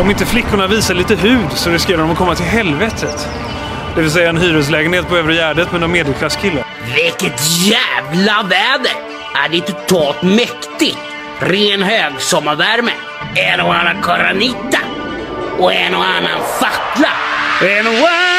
Om inte flickorna visar lite hud så riskerar de att komma till helvetet. Det vill säga en hyreslägenhet på Övre Gärdet med någon medelklasskille. Vilket jävla väder! Är det totalt mäktigt? Ren högsommarvärme. En och annan karanita. Och en och annan fackla. En och annan...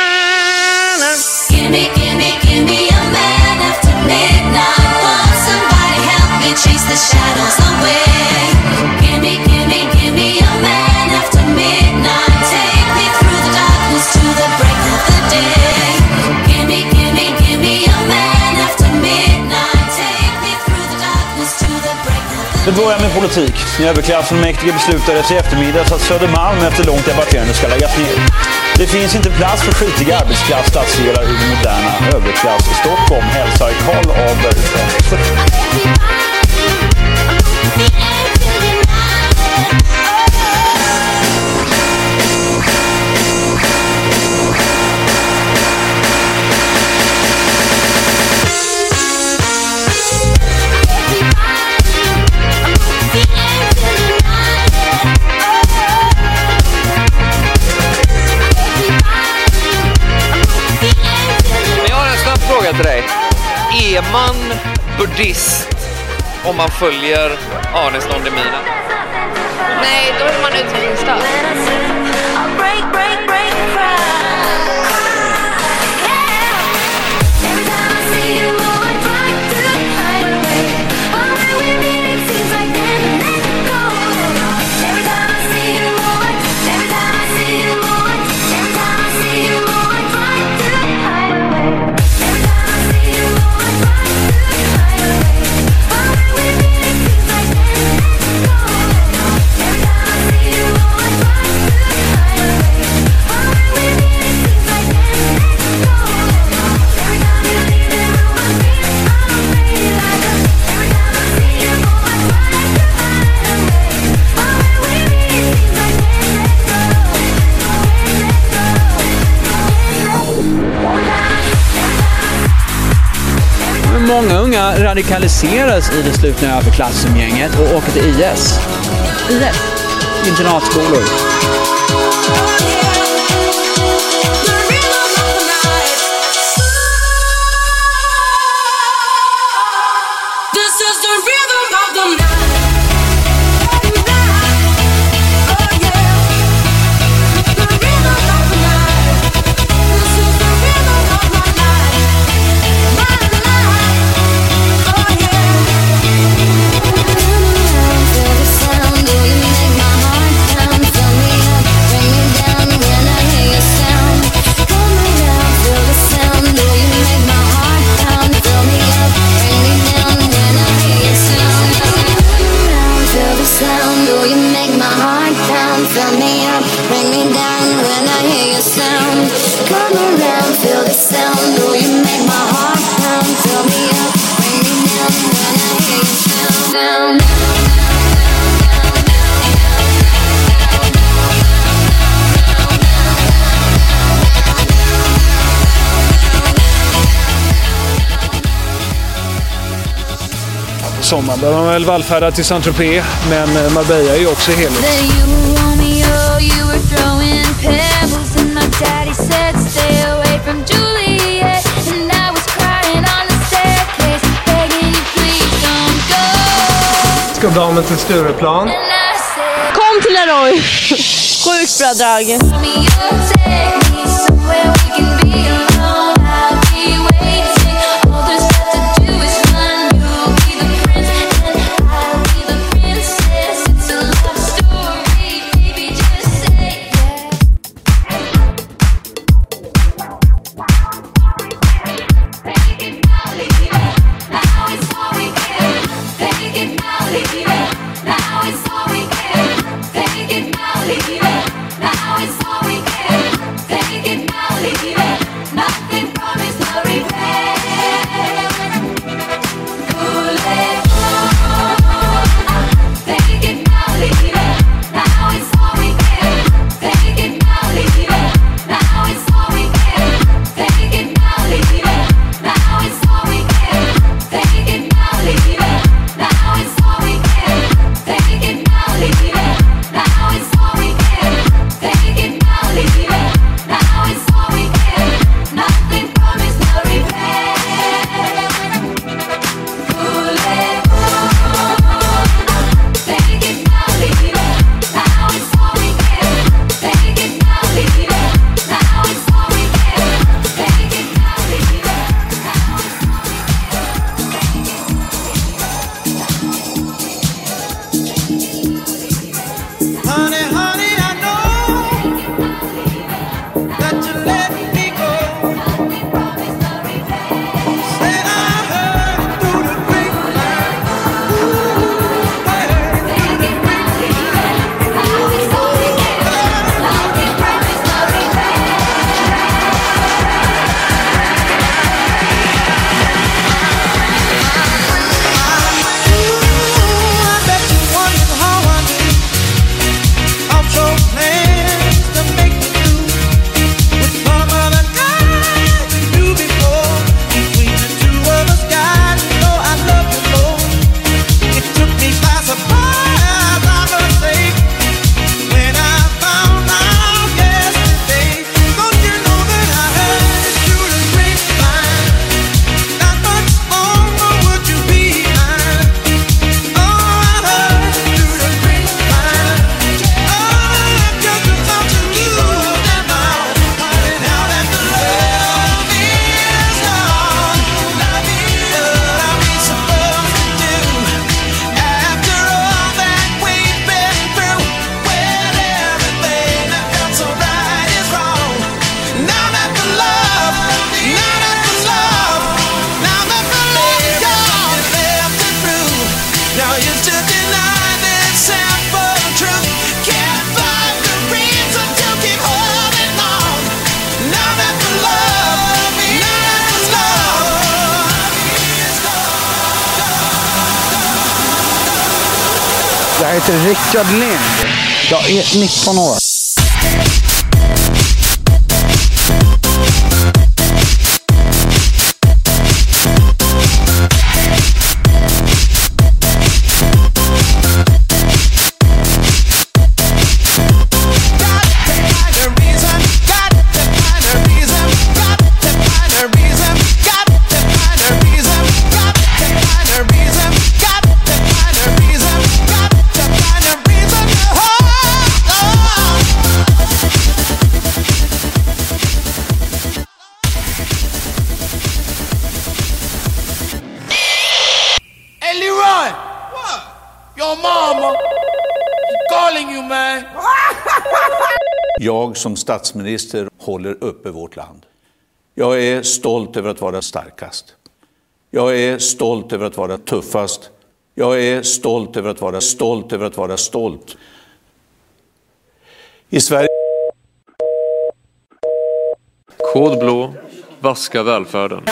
Det börjar med politik. Överklassfullmäktige beslutades i eftermiddags att Södermalm efter långt debatterande ska läggas ner. Det finns inte plats för skitig arbetsklass stadsdelar i det moderna överklass Stockholm, hälsar Karl A. buddhist om man följer Anis Don Demina? Nej, då är man utvecklingsstörd. Radikaliseras i det slutna överklassumgänget och åker till IS. IS? Internatskolor. Pound. Fill me up, bring me down when I hear your sound. Come around, feel the sound. Oh, you make my heart pound. Fill me up, bring me down when I hear your sound. På sommaren bör man väl vallfärda till Saint-Tropez, men eh, Marbella är ju också heligt. Pebbles, and my daddy said, Stay away from Juliet. And I was crying on the staircase, begging you, please don't go. Ska damen till Stureplan? Kom till Leroy! Sjukt bra drag. Jag heter Rickard Lind. Jag är 19 år. Jag som statsminister håller uppe vårt land. Jag är stolt över att vara starkast. Jag är stolt över att vara tuffast. Jag är stolt över att vara stolt över att vara stolt. I Sverige... Kod blå. vaska välfärden.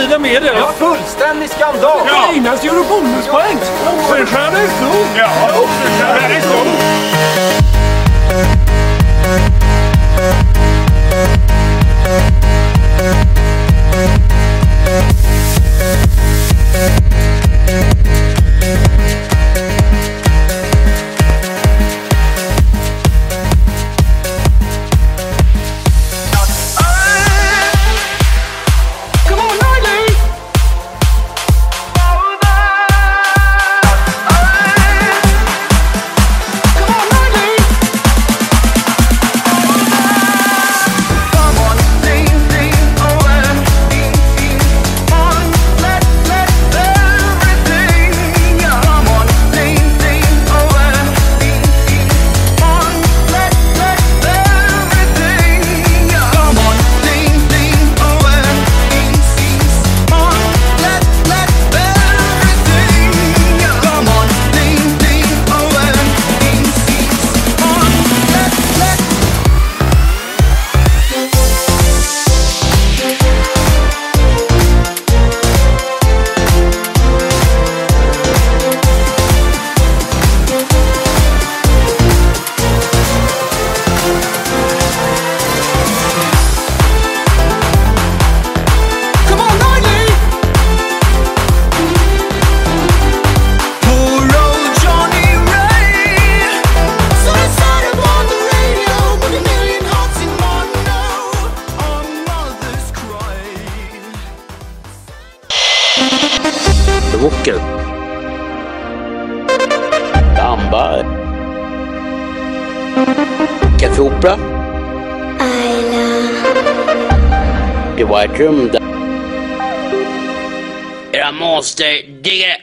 strida med. Ja, fullständig skandal! Ja. Einas gör bonuspoäng! Offerstjärna är stor! Ja, offerstjärna är stor! Skywalker. Amba. Café Opera. The White Room. Jag måste digga